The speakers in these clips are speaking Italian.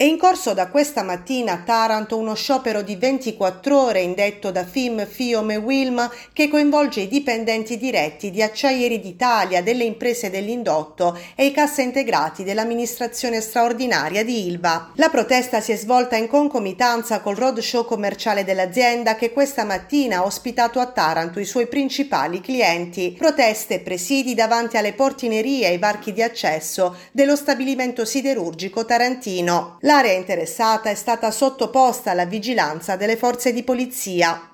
È in corso da questa mattina a Taranto uno sciopero di 24 ore indetto da FIM, FIOM e WILM che coinvolge i dipendenti diretti di Acciaieri d'Italia, delle imprese dell'indotto e i cassa integrati dell'amministrazione straordinaria di Ilva. La protesta si è svolta in concomitanza col roadshow commerciale dell'azienda che questa mattina ha ospitato a Taranto i suoi principali clienti. Proteste e presidi davanti alle portinerie e ai varchi di accesso dello stabilimento siderurgico tarantino. L'area interessata è stata sottoposta alla vigilanza delle forze di polizia.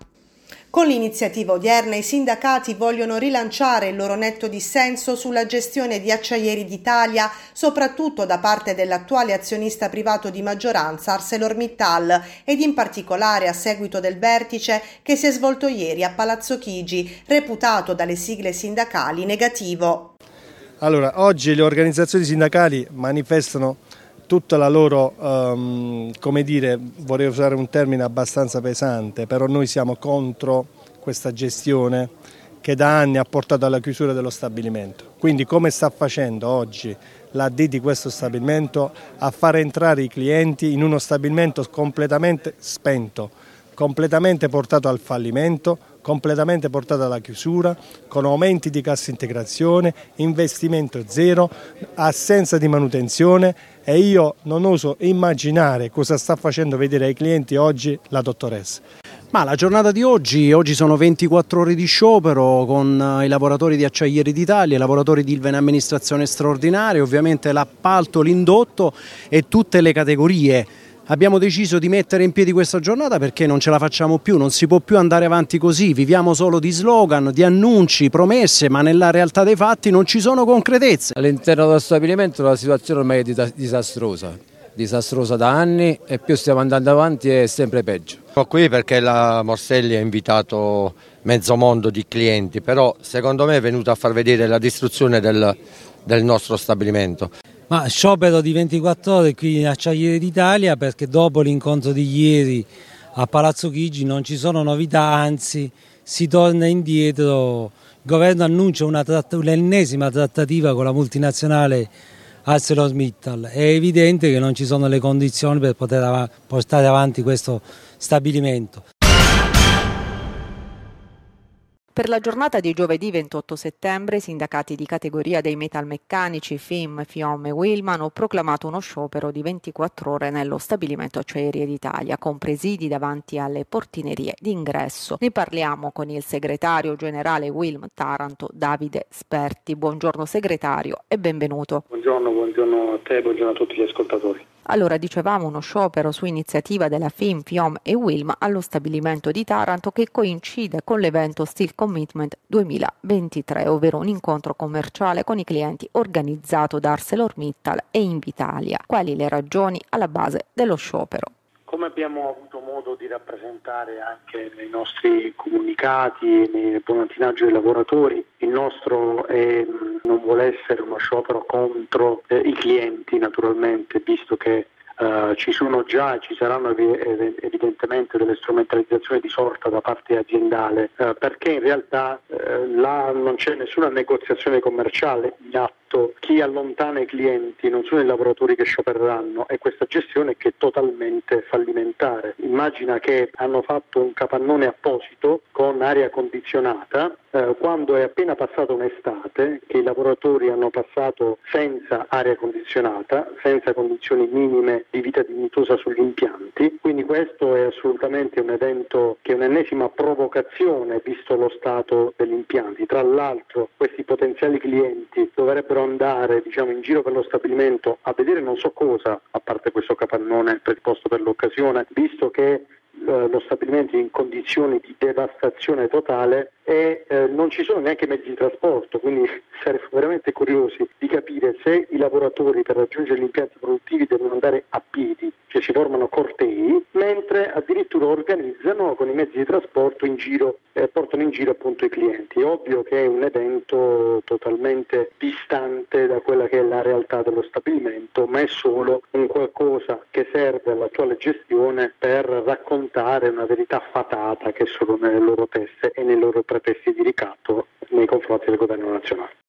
Con l'iniziativa odierna i sindacati vogliono rilanciare il loro netto dissenso sulla gestione di Acciaieri d'Italia, soprattutto da parte dell'attuale azionista privato di maggioranza ArcelorMittal ed in particolare a seguito del vertice che si è svolto ieri a Palazzo Chigi, reputato dalle sigle sindacali negativo. Allora, oggi le organizzazioni sindacali manifestano tutta la loro, um, come dire, vorrei usare un termine abbastanza pesante, però noi siamo contro questa gestione che da anni ha portato alla chiusura dello stabilimento. Quindi come sta facendo oggi la D di questo stabilimento a far entrare i clienti in uno stabilimento completamente spento, completamente portato al fallimento, completamente portato alla chiusura, con aumenti di cassa integrazione, investimento zero, assenza di manutenzione e io non oso immaginare cosa sta facendo vedere ai clienti oggi la dottoressa. Ma la giornata di oggi, oggi sono 24 ore di sciopero con i lavoratori di Acciaieri d'Italia, i lavoratori di Ilven Amministrazione Straordinaria, ovviamente l'appalto, l'indotto e tutte le categorie Abbiamo deciso di mettere in piedi questa giornata perché non ce la facciamo più, non si può più andare avanti così, viviamo solo di slogan, di annunci, promesse, ma nella realtà dei fatti non ci sono concretezze. All'interno dello stabilimento la situazione ormai è disastrosa, disastrosa da anni e più stiamo andando avanti è sempre peggio. Sono qui perché la Morselli ha invitato mezzo mondo di clienti, però secondo me è venuto a far vedere la distruzione del, del nostro stabilimento. Ma sciopero di 24 ore qui in Acciaierie d'Italia perché dopo l'incontro di ieri a Palazzo Chigi non ci sono novità, anzi si torna indietro. Il governo annuncia un'ennesima trattativa con la multinazionale ArcelorMittal. È evidente che non ci sono le condizioni per poter portare avanti questo stabilimento. Per la giornata di giovedì 28 settembre, i sindacati di categoria dei metalmeccanici FIM, FIOM e Wilma hanno proclamato uno sciopero di 24 ore nello stabilimento Acciaierie d'Italia, con presidi davanti alle portinerie d'ingresso. Ne parliamo con il segretario generale Wilm Taranto, Davide Sperti. Buongiorno segretario e benvenuto. Buongiorno, buongiorno a te, buongiorno a tutti gli ascoltatori. Allora dicevamo uno sciopero su iniziativa della FIM, FIOM e WILM allo stabilimento di Taranto che coincide con l'evento Steel Commitment 2023, ovvero un incontro commerciale con i clienti organizzato da ArcelorMittal e Invitalia. Quali le ragioni alla base dello sciopero? Come abbiamo avuto modo di rappresentare anche nei nostri comunicati, nel volantinaggio dei lavoratori, il nostro è, non vuole essere uno sciopero contro eh, i clienti naturalmente, visto che Uh, ci sono già, ci saranno evidentemente delle strumentalizzazioni di sorta da parte aziendale, uh, perché in realtà uh, là non c'è nessuna negoziazione commerciale in atto chi allontana i clienti non sono i lavoratori che sciopereranno, è questa gestione che è totalmente fallimentare. Immagina che hanno fatto un capannone apposito con aria condizionata eh, quando è appena passata un'estate che i lavoratori hanno passato senza aria condizionata, senza condizioni minime di vita dignitosa sugli impianti, quindi questo è assolutamente un evento che è un'ennesima provocazione visto lo stato degli impianti. Tra l'altro questi potenziali clienti dovrebbero andare diciamo, in giro per lo stabilimento a vedere non so cosa, a parte questo capannone predisposto per l'occasione, visto che eh, lo stabilimento in condizioni di devastazione totale e eh, non ci sono neanche mezzi di trasporto, quindi saremo veramente curiosi di capire se i lavoratori per raggiungere gli impianti produttivi devono andare a piedi, cioè si formano cortei, mentre addirittura organizzano con i mezzi di trasporto in giro, eh, portano in giro appunto i clienti. È ovvio che è un evento totalmente distante da quella che è la realtà dello stabilimento, ma è solo un qualcosa che serve all'attuale gestione per raccontare una verità fatata che è solo nelle loro teste e nei loro pretesti di ricatto nei confronti del governo nazionale.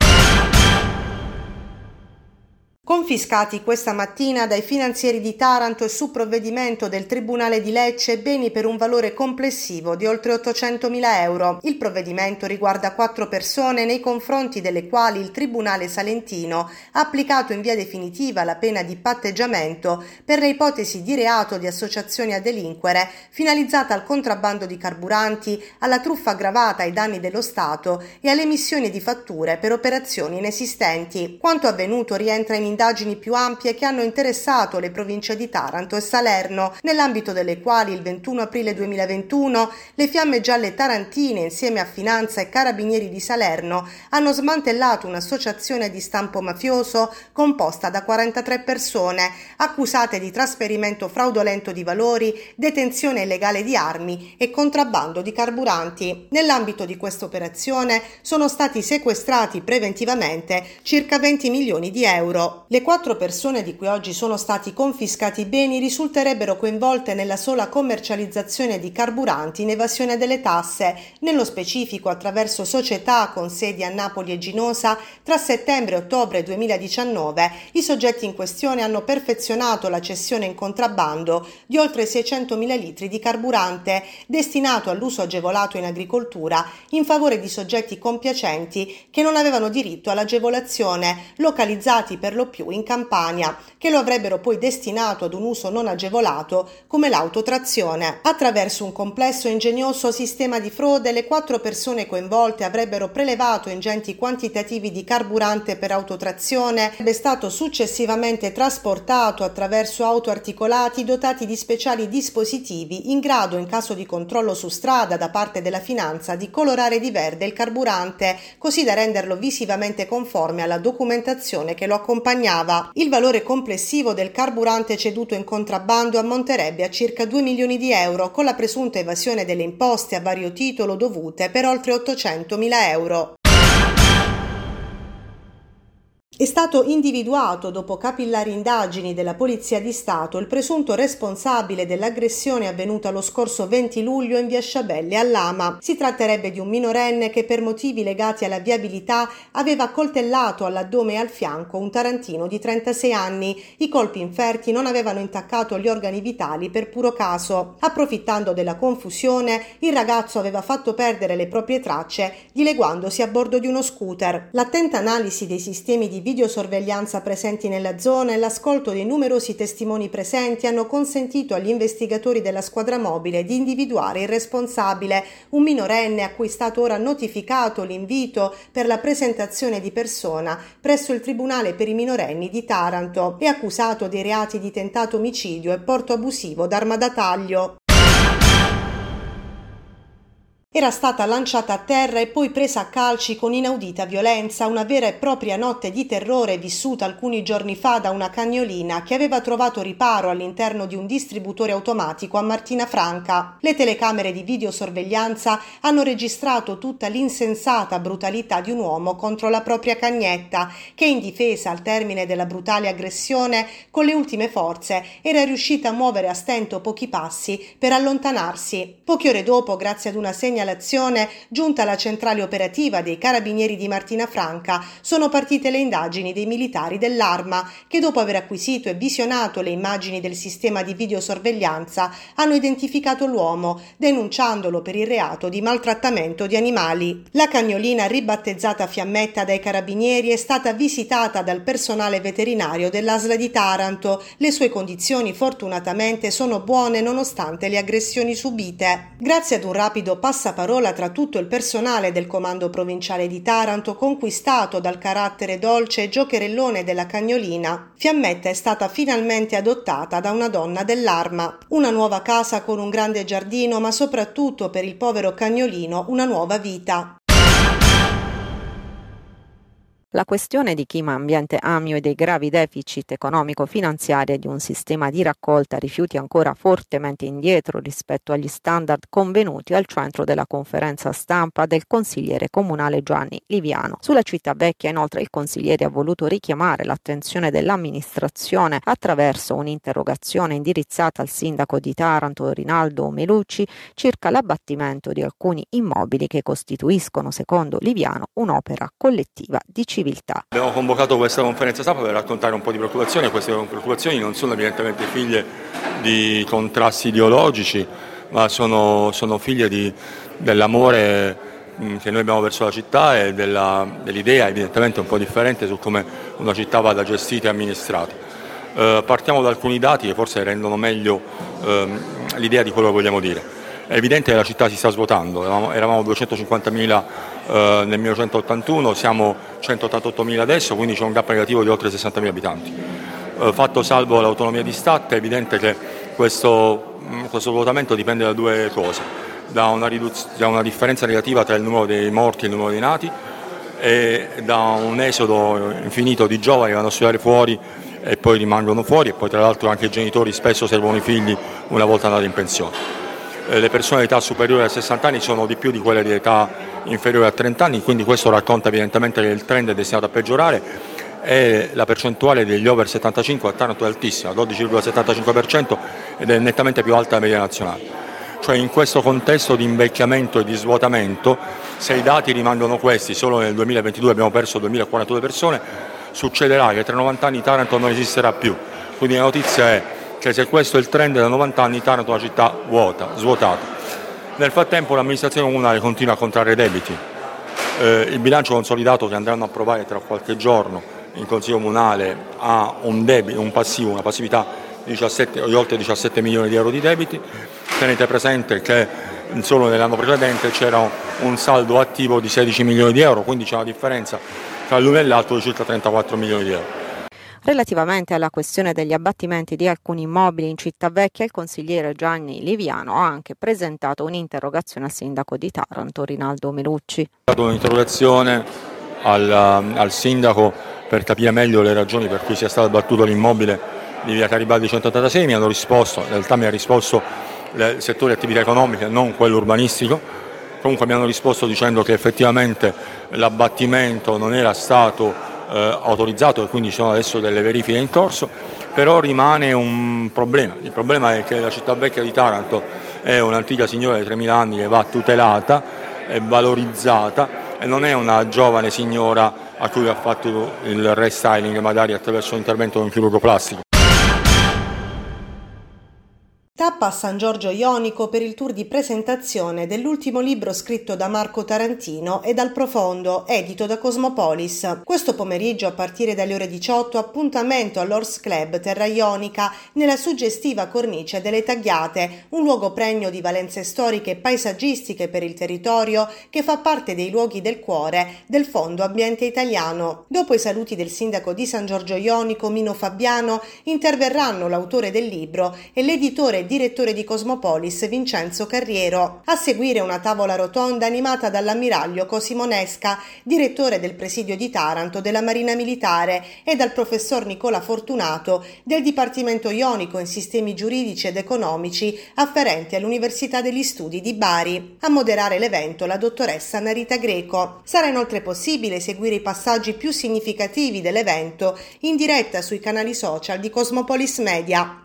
Confiscati questa mattina dai finanzieri di Taranto e su provvedimento del Tribunale di Lecce beni per un valore complessivo di oltre 800.000 euro. Il provvedimento riguarda quattro persone nei confronti delle quali il Tribunale Salentino ha applicato in via definitiva la pena di patteggiamento per le ipotesi di reato di associazione a delinquere finalizzata al contrabbando di carburanti, alla truffa aggravata ai danni dello Stato e alle emissioni di fatture per operazioni inesistenti. Quanto avvenuto rientra in indagini più ampie che hanno interessato le province di Taranto e Salerno, nell'ambito delle quali il 21 aprile 2021 le fiamme gialle tarantine insieme a Finanza e Carabinieri di Salerno hanno smantellato un'associazione di stampo mafioso composta da 43 persone accusate di trasferimento fraudolento di valori, detenzione illegale di armi e contrabbando di carburanti. Nell'ambito di questa operazione sono stati sequestrati preventivamente circa 20 milioni di euro. Le quattro persone di cui oggi sono stati confiscati i beni risulterebbero coinvolte nella sola commercializzazione di carburanti in evasione delle tasse, nello specifico attraverso società con sedi a Napoli e Ginosa. Tra settembre e ottobre 2019 i soggetti in questione hanno perfezionato la cessione in contrabbando di oltre 600.000 litri di carburante destinato all'uso agevolato in agricoltura in favore di soggetti compiacenti che non avevano diritto all'agevolazione, localizzati per lo più in Campania, che lo avrebbero poi destinato ad un uso non agevolato come l'autotrazione. Attraverso un complesso e ingegnoso sistema di frode, le quattro persone coinvolte avrebbero prelevato ingenti quantitativi di carburante per autotrazione, è stato successivamente trasportato attraverso auto articolati dotati di speciali dispositivi in grado, in caso di controllo su strada da parte della finanza, di colorare di verde il carburante, così da renderlo visivamente conforme alla documentazione che lo accompagnava guadagnava. Il valore complessivo del carburante ceduto in contrabbando ammonterebbe a circa 2 milioni di euro, con la presunta evasione delle imposte a vario titolo dovute per oltre 800 mila euro. È stato individuato dopo capillari indagini della Polizia di Stato il presunto responsabile dell'aggressione avvenuta lo scorso 20 luglio in via Sciabelle a Lama. Si tratterebbe di un minorenne che per motivi legati alla viabilità aveva coltellato all'addome e al fianco un tarantino di 36 anni. I colpi inferti non avevano intaccato gli organi vitali per puro caso. Approfittando della confusione, il ragazzo aveva fatto perdere le proprie tracce dileguandosi a bordo di uno scooter. L'attenta analisi dei sistemi di videosorveglianza presenti nella zona e l'ascolto dei numerosi testimoni presenti hanno consentito agli investigatori della squadra mobile di individuare il responsabile, un minorenne a cui è stato ora notificato l'invito per la presentazione di persona presso il Tribunale per i minorenni di Taranto e accusato dei reati di tentato omicidio e porto abusivo d'arma da taglio era stata lanciata a terra e poi presa a calci con inaudita violenza, una vera e propria notte di terrore vissuta alcuni giorni fa da una cagnolina che aveva trovato riparo all'interno di un distributore automatico a Martina Franca. Le telecamere di videosorveglianza hanno registrato tutta l'insensata brutalità di un uomo contro la propria cagnetta, che in difesa al termine della brutale aggressione, con le ultime forze, era riuscita a muovere a stento pochi passi per allontanarsi. Poche ore dopo, grazie ad una segnalazione segnalazione giunta alla centrale operativa dei carabinieri di Martina Franca, sono partite le indagini dei militari dell'Arma che dopo aver acquisito e visionato le immagini del sistema di videosorveglianza hanno identificato l'uomo, denunciandolo per il reato di maltrattamento di animali. La cagnolina ribattezzata Fiammetta dai carabinieri è stata visitata dal personale veterinario dell'Asla di Taranto. Le sue condizioni fortunatamente sono buone nonostante le aggressioni subite. Grazie ad un rapido parola tra tutto il personale del comando provinciale di Taranto conquistato dal carattere dolce e giocherellone della cagnolina, Fiammetta è stata finalmente adottata da una donna dell'arma. Una nuova casa con un grande giardino, ma soprattutto per il povero cagnolino una nuova vita. La questione di clima ambiente amio e dei gravi deficit economico-finanziari di un sistema di raccolta rifiuti ancora fortemente indietro rispetto agli standard convenuti al centro della conferenza stampa del consigliere comunale Gianni Liviano. Sulla città vecchia inoltre il consigliere ha voluto richiamare l'attenzione dell'amministrazione attraverso un'interrogazione indirizzata al sindaco di Taranto Rinaldo Melucci circa l'abbattimento di alcuni immobili che costituiscono secondo Liviano un'opera collettiva di civiltà civiltà. Abbiamo convocato questa conferenza stampa per raccontare un po' di preoccupazioni, queste preoccupazioni non sono evidentemente figlie di contrasti ideologici, ma sono, sono figlie di, dell'amore mm, che noi abbiamo verso la città e della, dell'idea evidentemente un po' differente su come una città vada gestita e amministrata. Eh, partiamo da alcuni dati che forse rendono meglio eh, l'idea di quello che vogliamo dire. È evidente che la città si sta svuotando, eravamo, eravamo 250.000 eh, nel 1981, siamo 188.000 adesso, quindi c'è un gap negativo di oltre 60.000 abitanti. Eh, fatto salvo l'autonomia di Stato, è evidente che questo, mm, questo svuotamento dipende da due cose, da una, da una differenza negativa tra il numero dei morti e il numero dei nati e da un esodo infinito di giovani che vanno a studiare fuori e poi rimangono fuori e poi tra l'altro anche i genitori spesso servono i figli una volta andati in pensione. Eh, le persone di età superiore a 60 anni sono di più di quelle di età inferiore a 30 anni, quindi questo racconta evidentemente che il trend è destinato a peggiorare e la percentuale degli over 75 a Taranto è altissima, 12,75% ed è nettamente più alta della media nazionale. Cioè in questo contesto di invecchiamento e di svuotamento, se i dati rimangono questi, solo nel 2022 abbiamo perso 2042 persone, succederà che tra 90 anni Taranto non esisterà più. Quindi la notizia è che se questo è il trend da 90 anni Taranto è una città vuota, svuotata. Nel frattempo l'amministrazione comunale continua a contrarre debiti. Eh, il bilancio consolidato che andranno a approvare tra qualche giorno in Consiglio Comunale ha un, debito, un passivo, una passività di, 17, di oltre 17 milioni di euro di debiti. Tenete presente che solo nell'anno precedente c'era un saldo attivo di 16 milioni di euro, quindi c'è una differenza tra l'uno e l'altro di circa 34 milioni di euro. Relativamente alla questione degli abbattimenti di alcuni immobili in città vecchia, il consigliere Gianni Liviano ha anche presentato un'interrogazione al sindaco di Taranto, Rinaldo Melucci. Ho dato un'interrogazione al, al sindaco per capire meglio le ragioni per cui sia stato abbattuto l'immobile di via Garibaldi 186, mi hanno risposto, in realtà mi ha risposto il settore attività economiche, non quello urbanistico, comunque mi hanno risposto dicendo che effettivamente l'abbattimento non era stato eh, autorizzato e quindi ci sono adesso delle verifiche in corso, però rimane un problema. Il problema è che la città vecchia di Taranto è un'antica signora di 3.000 anni che va tutelata e valorizzata e non è una giovane signora a cui ha fatto il restyling magari attraverso l'intervento di un chirurgo plastico. Tappa a San Giorgio Ionico per il tour di presentazione dell'ultimo libro scritto da Marco Tarantino e dal Profondo, edito da Cosmopolis. Questo pomeriggio a partire dalle ore 18 appuntamento all'Ors Club Terra Ionica nella suggestiva cornice delle Tagliate, un luogo pregno di valenze storiche e paesaggistiche per il territorio che fa parte dei luoghi del cuore del Fondo Ambiente Italiano. Dopo i saluti del sindaco di San Giorgio Ionico Mino Fabiano interverranno l'autore del libro e l'editore direttore di Cosmopolis Vincenzo Carriero. A seguire una tavola rotonda animata dall'ammiraglio Cosimonesca, direttore del presidio di Taranto della Marina Militare, e dal professor Nicola Fortunato del Dipartimento Ionico in Sistemi Giuridici ed Economici afferenti all'Università degli Studi di Bari. A moderare l'evento la dottoressa Narita Greco. Sarà inoltre possibile seguire i passaggi più significativi dell'evento in diretta sui canali social di Cosmopolis Media.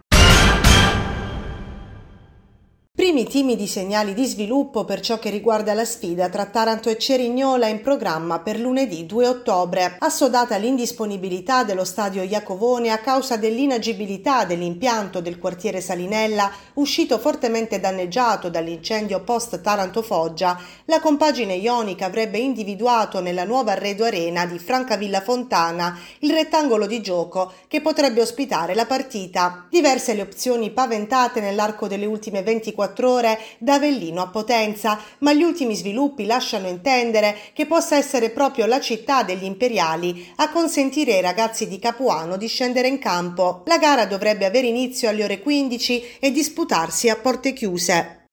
Primi timidi segnali di sviluppo per ciò che riguarda la sfida tra Taranto e Cerignola in programma per lunedì 2 ottobre. Assodata l'indisponibilità dello stadio Iacovone a causa dell'inagibilità dell'impianto del quartiere Salinella, uscito fortemente danneggiato dall'incendio post Taranto Foggia, la compagine ionica avrebbe individuato nella nuova arredo arena di Francavilla Fontana il rettangolo di gioco che potrebbe ospitare la partita. Diverse le opzioni paventate nell'arco delle ultime 24 24 ore da Avellino a Potenza, ma gli ultimi sviluppi lasciano intendere che possa essere proprio la città degli imperiali a consentire ai ragazzi di Capuano di scendere in campo. La gara dovrebbe avere inizio alle ore 15 e disputarsi a porte chiuse.